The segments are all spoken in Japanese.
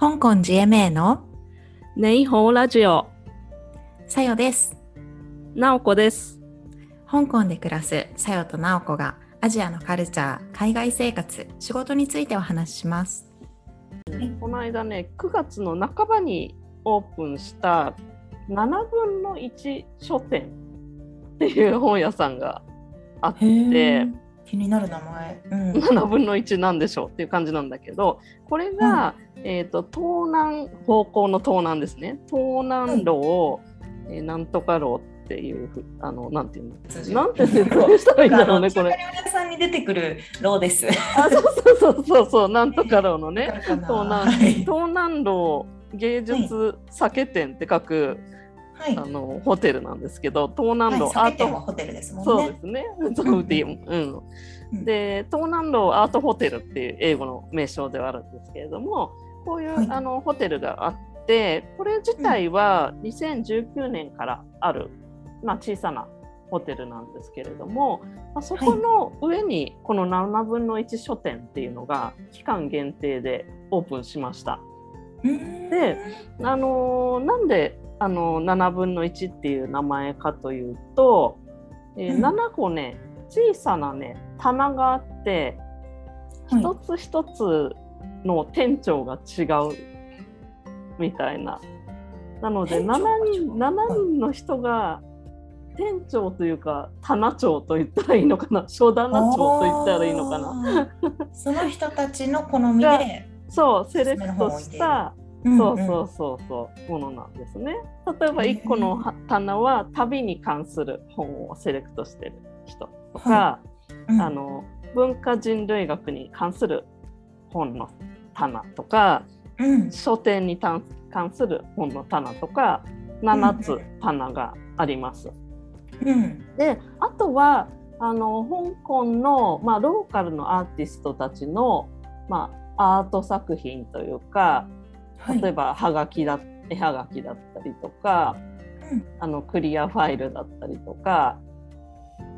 香港 GMA のネイホーラジオ、さよです。ナオコです。香港で暮らすさよとなおこがアジアのカルチャー、海外生活、仕事についてお話しします。この間ね、9月の半ばにオープンした7分の1書店っていう本屋さんがあって、ー気になる名前。うん。7分の1なんでしょうっていう感じなんだけど、これが、えっ、と、東南方向の東南ですね。東南路を、えーなんとか路っていうふ、あの、なんていうの？なんて説明したらいい んだろうね、これ。屋さんに出てくるローです。あ、そうそうそうそうそう、なんとか路のね。東東南はい。東南路芸術酒店って書く、はい。あのホテルなんですけど東南はい、路アート、ホテルですもんね。そうですね。そうん。ん、で東南路アートホテルっていう英語の名称ではあるんですけれどもこういう、はい。あのホテルがあってこれ自体は2019年からある、まあ、小さなホテルなんですけれども、まあ、そこの上にこの7分の1書店っていうのが期間限定でオープンしました。うん。で、あのーなんで、あのー7分の1っていう名前かというと、えーうん7個ね小さなね棚があってはい一つ一つの店長が違うみたいな。なので7店長が違人う ,7 人の人が店長というか棚長と言ったらいいのかな？書棚長と言ったらいいのかな？な。その人たちの好みで、そうセレクトしたうんそうそうそうそう。ものなんですね。例えば1個のは棚は旅に関する本をセレクトしてる人とか、うん。あの文化人類学に関する本の棚とかうん。書店に関関する本の棚とか7つ棚があります。うん。であとはあの香港の、まあ、ローカルのアーティストたちの、まあ、アート作品というかはい例えばはがきだ絵はがきだったりとか、うん。あのクリアファイルだったりとか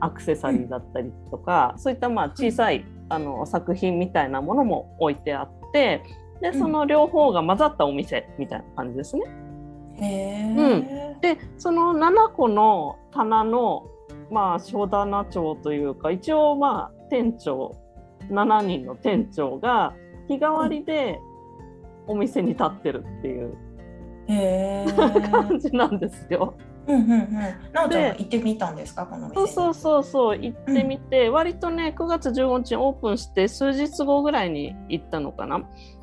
アクセサリーだったりとか、そういったまあ小さいあの作品みたいなものも置いてあってでうん。その両方が混ざったお店みたいな感じですね。へー。でその7個の棚のまあ書棚長というか一応まあ店長7人の店長が日替わりでお店に立ってるっていうへ 感ーじなんですよ。うんうんうん。なおちゃん行ってみたんですかこの。そうそうそうそう行ってみて、割とね9月15日にオープンして数日後ぐらいに行ったのかな。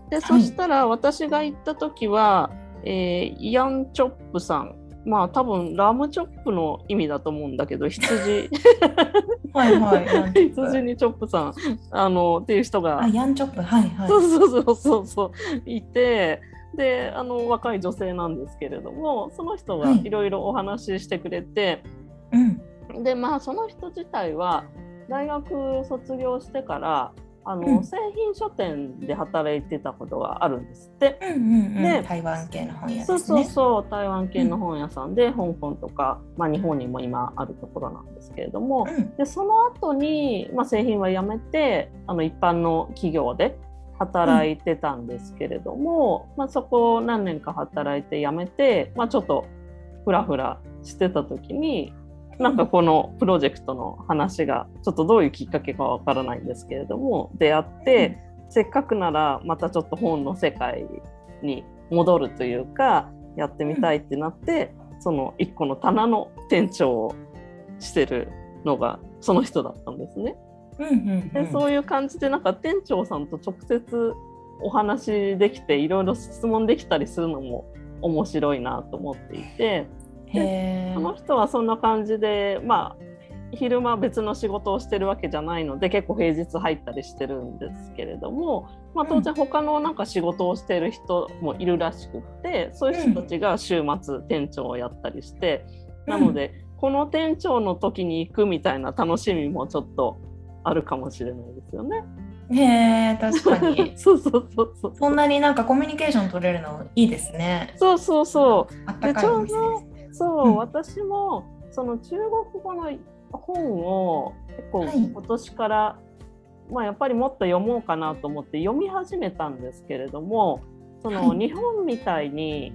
で、そしたら私が行った時は、えーヤンチョップさんまあ多分ラムチョップの意味だと思うんだけど羊 はいはい。ヤンチョップ羊にチョップさん。あのっていう人が。あ、ヤンチョップ、はいはい。そうそうそうそう。そういて。であの若い女性なんですけれどもその人がはい。いろいろお話ししてくれて、うん。でまあその人自体は大学卒業してからあの、うん製品書店で働いてたことがあるんですって。うんうんうん。ね台湾系の本屋ですね。そうそうそう台湾系の本屋さんで、香港とか、まあ、日本にも今あるところなんですけれども、うん。でその後に、まあ、製品は辞めてあの一般の企業で働いてたんですけれども、まあ、そこを何年か働いて辞めて、まあ、ちょっとフラフラしてた時になんかこのプロジェクトの話がちょっとどういうきっかけかわからないんですけれども出会って、せっかくならまたちょっと本の世界に戻るというかやってみたいってなって、その一個の棚の店長をしてるのがその人だったんですね。うんうんうん。でそういう感じでなんか店長さんと直接お話できていろいろ質問できたりするのも面白いなと思っていてへそのー人はそんな感じでまあ昼間別の仕事をしてるわけじゃないので結構平日入ったりしてるんですけれども、まあ、当然他のなんか仕事をしてる人もいるらしくってそういう人たちが週末店長をやったりして、なのでこの店長の時に行くみたいな楽しみもちょっとあるかもしれないですよね。へえ、確かに。そうそうそうそう。そんなになんかコミュニケーション取れるのいいですね。そうそうそう。あったかいお店ですね。そう、うん。私もその中国語の本を結構はい。今年から、まあやっぱりもっと読もうかなと思って読み始めたんですけれどもそのはい。日本みたいに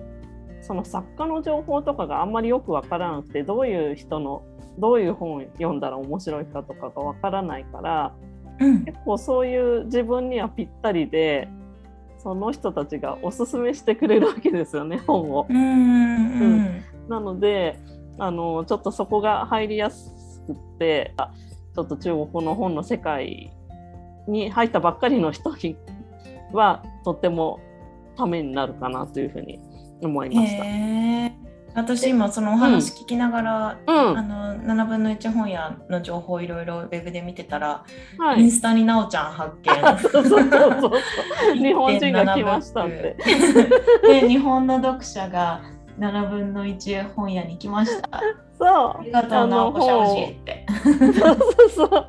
その作家の情報とかがあんまりよくわからなくてどういう人のどういう本を読んだら面白いかとかがわからないからうん。結構そういう自分にはぴったりでその人たちがおすすめしてくれるわけですよね本を。うんうんなのであのちょっとそこが入りやすくってあちょっと中国の本の世界に入ったばっかりの人にはとってもためになるかなというふうに思いました。へえ私今そのお話聞きながら、うん、あの7分の1本屋の情報いろいろウェブで見てたら、はい。インスタになおちゃん発 そうそうそう見。そう。日本人が来ましたって。で日本の読者が7分の1本屋に来ました。そう。ありがとうなおこしゃって。そうそうそう。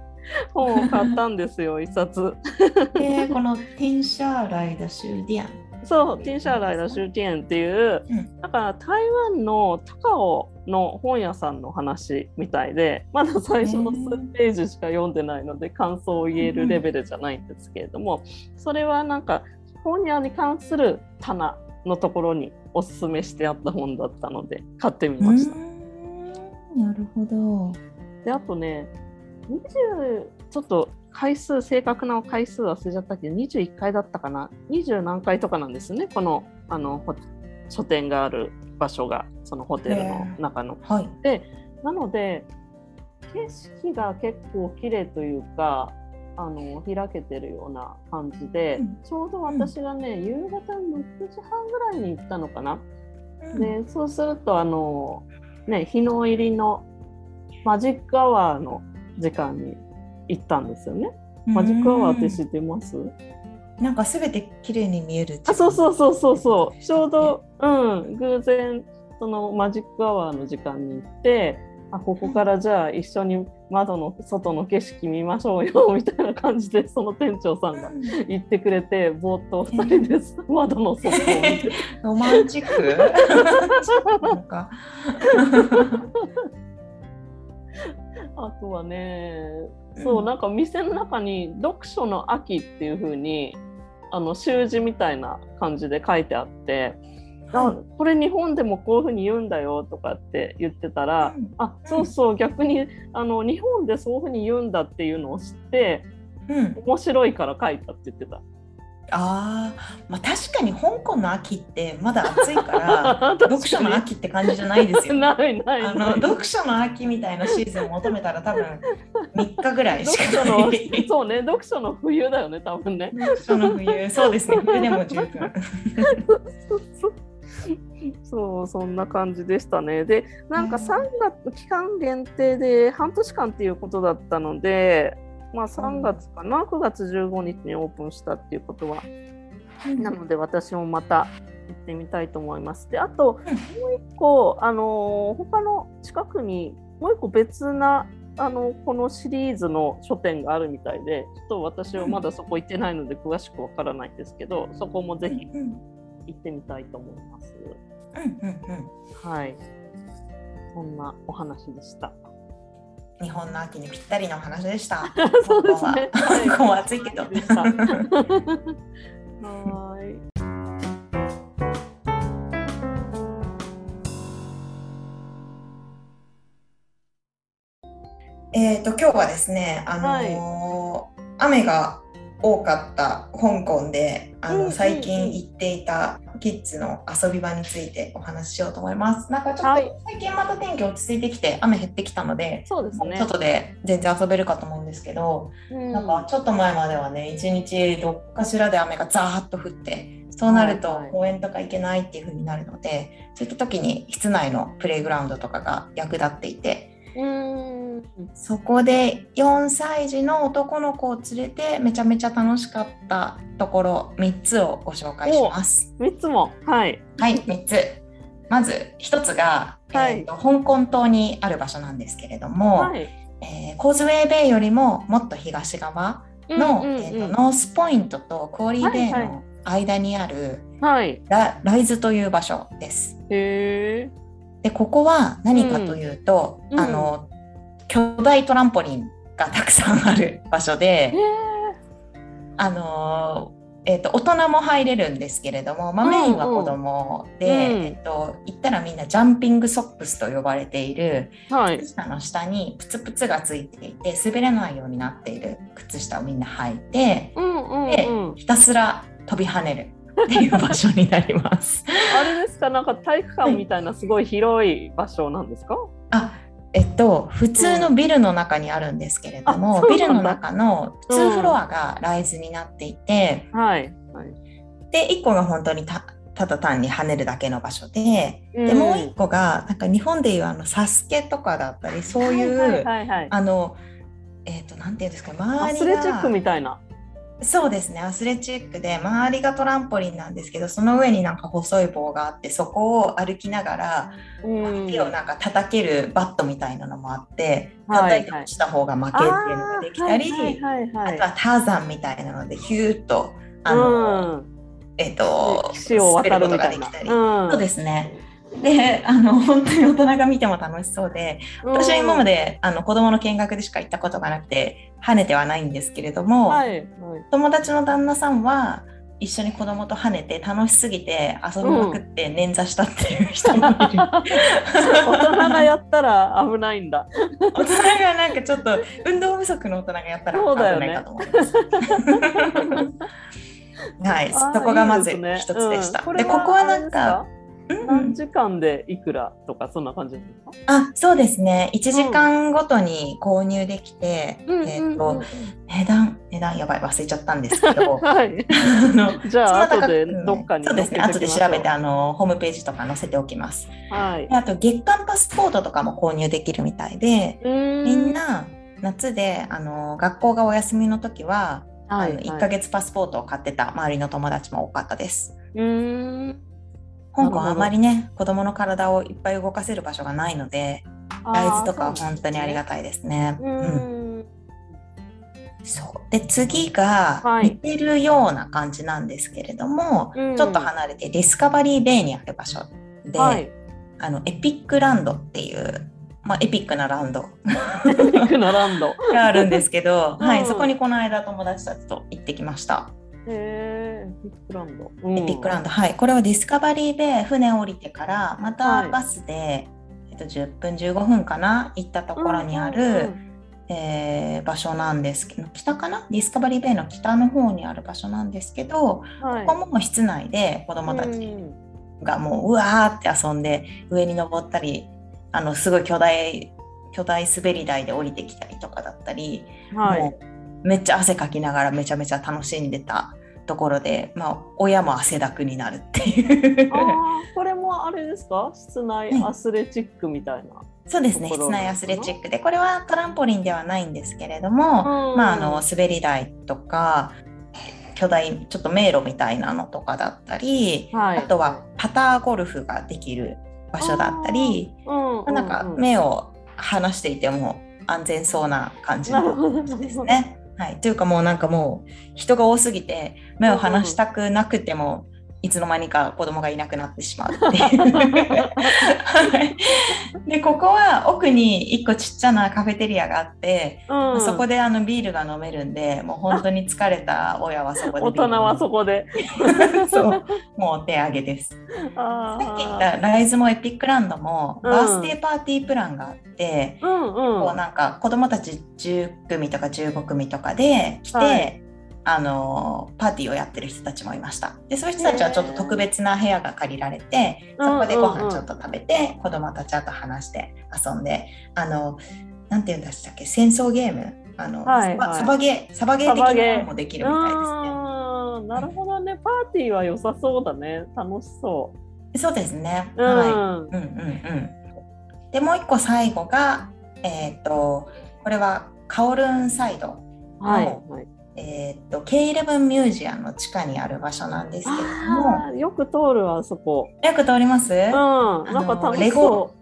本を買ったんですよ、一冊。でこのティンシャーライダシュディアン。そう、ティンシャーライダ・シューティエンっていう、うんだから台湾の高尾の本屋さんの話みたいで、まだ最初の数ページしか読んでないので感想を言えるレベルじゃないんですけれども、それはなんか本屋に関する棚のところにおすすめしてあった本だったので買ってみました。なるほど。であとね20ちょっと回数正確な回数忘れちゃったけど21回だったかな？20何回とかなんですね？このあのホ書店がある場所がそのホテルの中の。はい。なので景色が結構綺麗というかあの開けてるような感じで、うん。ちょうど私がね、夕方の6時半ぐらいに行ったのかな。でそうするとあの、ね、日の入りのマジックアワーの時間に行ったんですよね。マジックアワーって知ってます？なんかすべて綺麗に見える。あそうそうそうそうそう。ちょうど、うん、偶然そのマジックアワーの時間に行ってあここからじゃあ一緒に窓の外の景色見ましょうよみたいな感じでその店長さんが言ってくれてぼーっと2人で窓の外を見て。ロマンチック？あとはね、そうう、んなんか店の中に読書の秋っていう風に、あの習字みたいな感じで書いてあって、あはいこれ日本でもこういう風に言うんだよとかって言ってたら、うんあ、そうそう、逆にあの日本でそういう風に言うんだっていうのを知って、うん、面白いから書いたって言ってた。あー、まあ確かに香港の秋ってまだ暑いから 読書の秋って感じじゃないですよ。ないないあの読書の秋みたいなシーズンを求めたら多分3日ぐらいしかない。そうね読書の冬だよね多分ね。読書の冬、そうですね、冬でも十分。そうそんな感じでしたね。でなんかうん。3月期間限定で半年間っていうことだったので、まあ、3月かな、9月15日にオープンしたっていうことは。なので私もまた行ってみたいと思います。であともう一個、あのー他の近くにもう一個別なあのこのシリーズの書店があるみたいでちょっと私はまだそこ行ってないので詳しくわからないんですけどそこもぜひうんうん。行ってみたいと思います。うんうんはい。そんなお話でした。日本の秋にぴったりのお話でした。そうですね。香港は暑いけど。はーい。えっと今日はですね、あのー雨が多かった香港で、あうんうんうんの最近行っていたキッズの遊び場についてお話ししようと思います。なんかちょっはいと最近また天気落ち着いてきて雨減ってきたので、そうですね。外で全然遊べるかと思うんですけど、うんなんかちょっと前まではね一日どっかしらで雨がザーッと降ってそうなるとはいはい公園とか行けないっていう風になるので、そういった時に室内のプレイグラウンドとかが役立っていてうん。そこで4歳児の男の子を連れてめちゃめちゃ楽しかったところ3つをご紹介します。三つも。はい。はい3つまず1つが、はいえーと香港島にある場所なんですけれども、はい。えーコーズウェイベイよりももっと東側の、えーとノースポイントとクオリーベイの間にあるはい。ラ,、ライズという場所です。へえ。でここは何かというと、うんあの巨大トランポリンがたくさんある場所で。あのーえー、と大人も入れるんですけれども、まあ、メインは子供で、うんうんえー、と行ったらみんなジャンピングソックスと呼ばれているはい靴。下の下にプツプツがついていて滑れないようになっている靴下をみんな履いてうんうんでうん。ひたすら飛び跳ねるっていう場所になります。あれですか、なんか体育館みたいなすごい広い場所なんですか？あえっと、普通のビルの中にあるんですけれども、うなんだビルの中の普通フロアがライズになっていて、はい。はい。で1個が本当にたただ単に跳ねるだけの場所で、でうんもう1個がなんか日本でいうあのサスケとかだったりそういう、はいはいはいはい。あのえっ、となんていうんですかア周りスレチックがみたいな。そうですねアスレチックで周りがトランポリンなんですけどその上になんか細い棒があってそこを歩きながらうん手をなんか叩けるバットみたいなのもあってはい叩いて落ちた方が負けっていうのができたり、あとはターザンみたいなのでヒューッとあはい。の、うんえっ、と岸を渡るみたいな。滑ることができたりうんそうですね。で、あの 本当に大人が見ても楽しそうで、私は今まであの子供の見学でしか行ったことがなくて跳ねてはないんですけれども、はいはい。友達の旦那さんは一緒に子供と跳ねて楽しすぎて遊びまくって捻挫したっていう人もいる。大人がやったら危ないんだ。大人がなんかちょっと運動不足の大人がやったら危ないかと思います。はい、そこがまず一つでした。うんでここはなんか、何時間でいくらとかそんな感じですか？あそうですね。1時間ごとに購入できて、えっ、と値段値段やばい忘れちゃったんですけど。はい。じゃあ後でどっかにそうですね。後で調べてあのホームページとか載せておきます。はい。で。あと月間パスポートとかも購入できるみたいでみみん、な夏であの学校がお休みの時は、はいあの1ヶ月パスポートを買ってた周りの友達も多かったです。うーん。香港はあまりね子供の体をいっぱい動かせる場所がないので大豆とかは本当にありがたいですね。ううんん。そうで次がはい似てるような感じなんですけれども、うんちょっと離れてディスカバリーベイにある場所で、はい。あの Epic Land っていう、まあ、 Epic な Land Land。があるんですけど、うんはい、そこにこの間友達たちと行ってきました。へえ、 Big Land。 Epic Land、はい、これはディスカバリーベイ船降りてからまはたいバスで、えっと、10分15分かな行ったところにある、うんうんうんえー場所なんですけど北かな？ディスカバリーベイの北の方にある場所なんですけど、はい。ここも室内で子どもたちうんがもううわーって遊んで上に登ったりあのすごい巨大巨大滑り台で降りてきたりとかだったり、はい。もうめっちゃ汗かきながらめちゃめちゃ楽しんでたところで、まあ、親も汗だくになるっていう。これもあれですか？室内はい。アスレチックみたいな。そうですね室内アスレチックで。これはトランポリンではないんですけれども、うん。まあ、あの滑り台とか巨大ちょっと迷路みたいなのとかだったり、はい。あとはパターゴルフができる場所だったり、うんなんか目を離していても安全そうな感じの場所ですね。はい、というかもうなんかもう人が多すぎて目を離したくなくても、いつの間にか子供がいなくなってしまうっていう。はいでここは奥に一個ちっちゃなカフェテリアがあって、うんそこであのビールが飲めるんでもう本当に疲れた親はそこで大人はそこで。こ そうもうお手上げです。あさっき言っーたライズもエピックランドもうんバースデーパーティープランがあって、うんうん。こうなんか子供たち10組とか15組とかで来て、はいあのパーティーをやってる人たちもいましたでそういう人たちはちょっと特別な部屋が借りられてそこでご飯ちょっと食べて、子供たちと話して遊んであのなんて言うんでしたっけ？戦争ゲーム？あの、サバはいはいサバゲーサバゲー的なものもできるみたいですね。なるほどね。パーティーは良さそうだね。楽しそそうですね。う。うん。はい。うんうんうん。でもう一個最後がえっ、とこれはカオルンサイドはい。のはいえっ、と K11 ミュージアムの地下にある場所なんですけれども、よく通るわ、そこ。よく通ります？うん。なんか楽しそ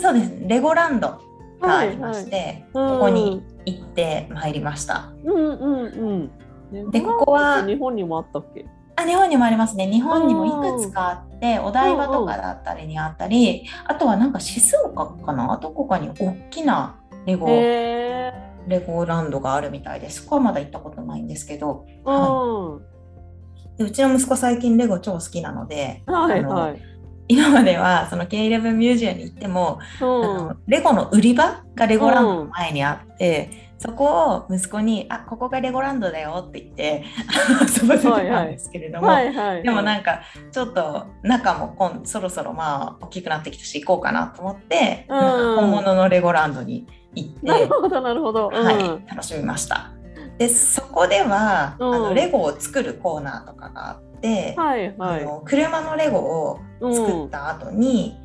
そうです。レゴランドう。がありまして、はいはいここに行ってまいりました。うんうんうん。でここは日本にもあったっけ？あ日本にもありますね。日本にもいくつかあって、お台場とかだったりにあったり、あとはなんか静岡かな？どこかに大きなレゴ、へレゴランドがあるみたいです。そこはまだ行ったことないんですけど、ーはうん。でうちの息子最近レゴ超好きなので、はいあのはい。今まではその K11 ミュージアムに行っても、あのレゴの売り場がレゴランドの前にあって、そこを息子に「あここがレゴランドだよ」って言って 遊ばせてたんですけれども、はいはいはい。でもなんかちょっと中も今そろそろまあ大きくなってきたし行こうかなと思って、うん本物のレゴランドに行って、なるほどなるほど。うんはい、楽しみました。でそこでは、うんあのレゴを作るコーナーとかがあって、はいはい。あの車のレゴを作った後に、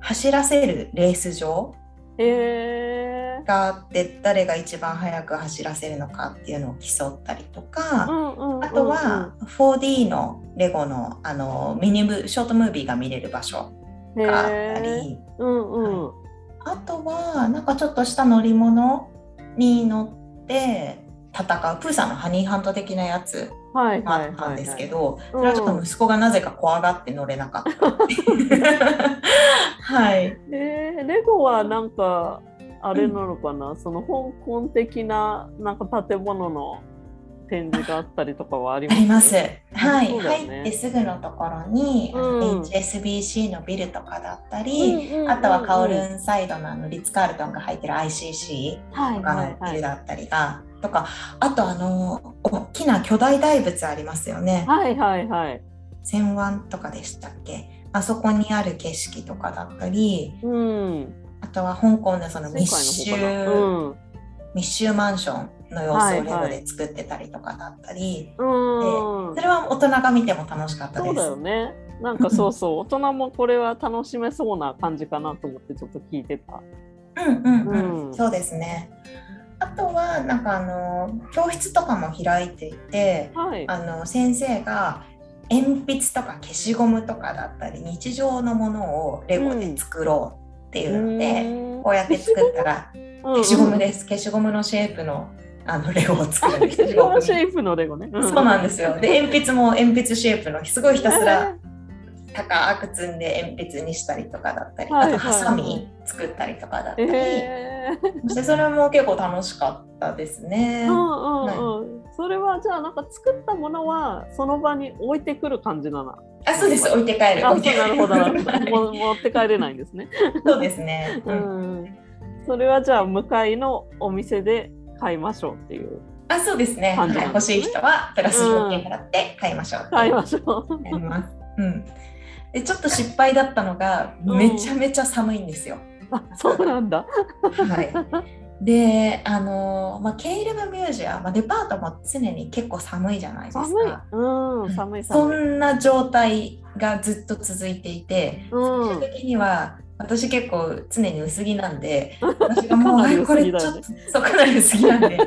走らせるレース場えー。があって誰が一番速く走らせるのかっていうのを競ったりとか、うんうんうんうんあとは 4D のレゴのあのミニムショートムービーが見れる場所があったり、うんうん。あとはなんかちょっとした乗り物に乗って戦うプーさんのハニーハント的なやつはいがあはいはい。ったんですけど、うんそれはちょっと息子がなぜか怖がって乗れなかった。はい。えー、レゴはなんかあれなのかな、その香港的ななんか建物の展示があったりとかはあります？あります。はい、ね入ってすぐのところに、うん HSBC のビルとかだったり、うんうんうんうんあとはカオルンサイドのあのリッツ・カールトンが入ってる ICC はいとかはいはい。のビルだったりが、とかあとあの大きな巨大大仏ありますよね。はいはいはい。千湾とかでしたっけ？あそこにある景色とかだったりうん。あとは香港のその密集。うん。密集マンションの様子はいはいをレゴで作ってたりとかだったり、うんそれは大人が見ても楽しかったです。そうだよね。なんかそうそう、大人もこれは楽しめそうな感じかなと思ってちょっと聞いてた。うんうんうん、うんそうですね。あとはなんかあの教室とかも開いていて、はい。あの先生が鉛筆とか消しゴムとかだったり日常のものをレゴで作ろうっていうので、うんこうやって作ったら消しゴムです。消しゴムのシェイプのあのレゴを作るんです。消しゴムシにェイプのレゴね。そうなんですよ。で鉛筆も鉛筆シェイプのすごいひたすらえ高く積んで鉛筆にしたりとかだったり、はいあとハサミ作ったりとかだったーり、えーそしてそれも結構楽しかったですね。うんうんうん。それはじゃあなんか作ったものはその場に置いてくる感じなの？あ、そうです。置いて帰る。あ、そうなるほどなるほど。も持って帰れないんですね。そうですね。ううんん。それはじゃあ向かいのお店で買いましょうっていう。あ、そうですね。はい、欲しい人はプラス料金払って買いましょう。買いましょう。うん。でちょっと失敗だったのがうんめちゃめちゃ寒いんですよ。あ、そうなんだ。はい。で、あのまあケイルブミュージアム、まあ、デパートも常に結構寒いじゃないですか。寒い。うん、寒いそ。んな状態がずっと続いていて、うん。最終的には私結構常に薄着なんで 私がもうかなりあこれちょっとそうかなり薄着なんで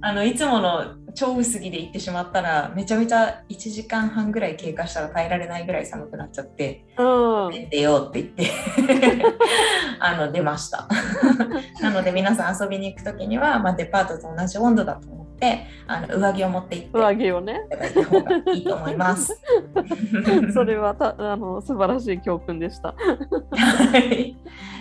あのいつもの超薄着で行ってしまったらめちゃめちゃ1時間半ぐらい経過したら耐えられないぐらい寒くなっちゃってうん。出ようって言って あの出ました。なので皆さん遊びに行く時には、まあ、デパートと同じ温度だと思ってあの上着を持って行って上着をね。いいと思います。それはたあの素晴らしい教訓でした。はい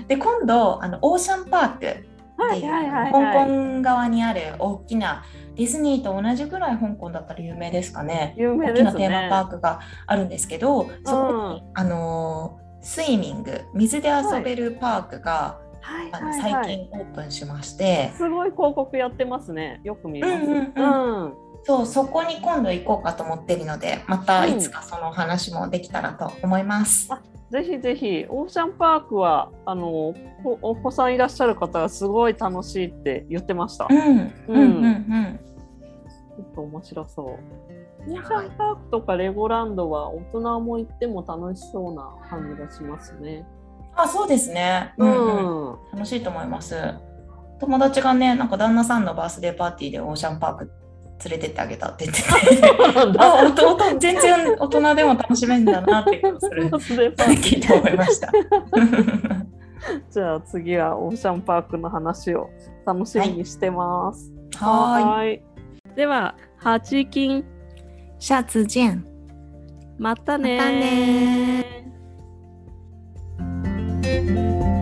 で今度あのオーシャンパークっていうはいはいはい香はい。港側にある大きなディズニーと同じぐらい香港だったら有名ですかね。有名です大きなテーマね。パークがあるんですけど、そこに、あのースイミング水で遊べるパークが、はいはいはい。最近オープンしまして、すごい広告やってますね。よく見ます。うんうんうんうんそうそこに今度行こうかと思ってるのでまたいつかその話もできたらと思います。あぜひぜひオーシャンパークはあのおお子さんいらっしゃる方はすごい楽しいって言ってました。うんうんうんうんちょっと面白そう。オーシャンパークとかレゴランドは大人も行っても楽しそうな感じがしますね。あそうですね、ううんうんん。楽しいと思います。友達がねなんか旦那さんのバースデーパーティーでオーシャンパーク連れてってあげたって言ってて全然大人でも楽しめるんだなっていうそれ聞いて思いました。じゃあ次はオーシャンパークの話を楽しみにしてます。はーい。ーい。では、ハチキン、下次见。またねーまたねー Música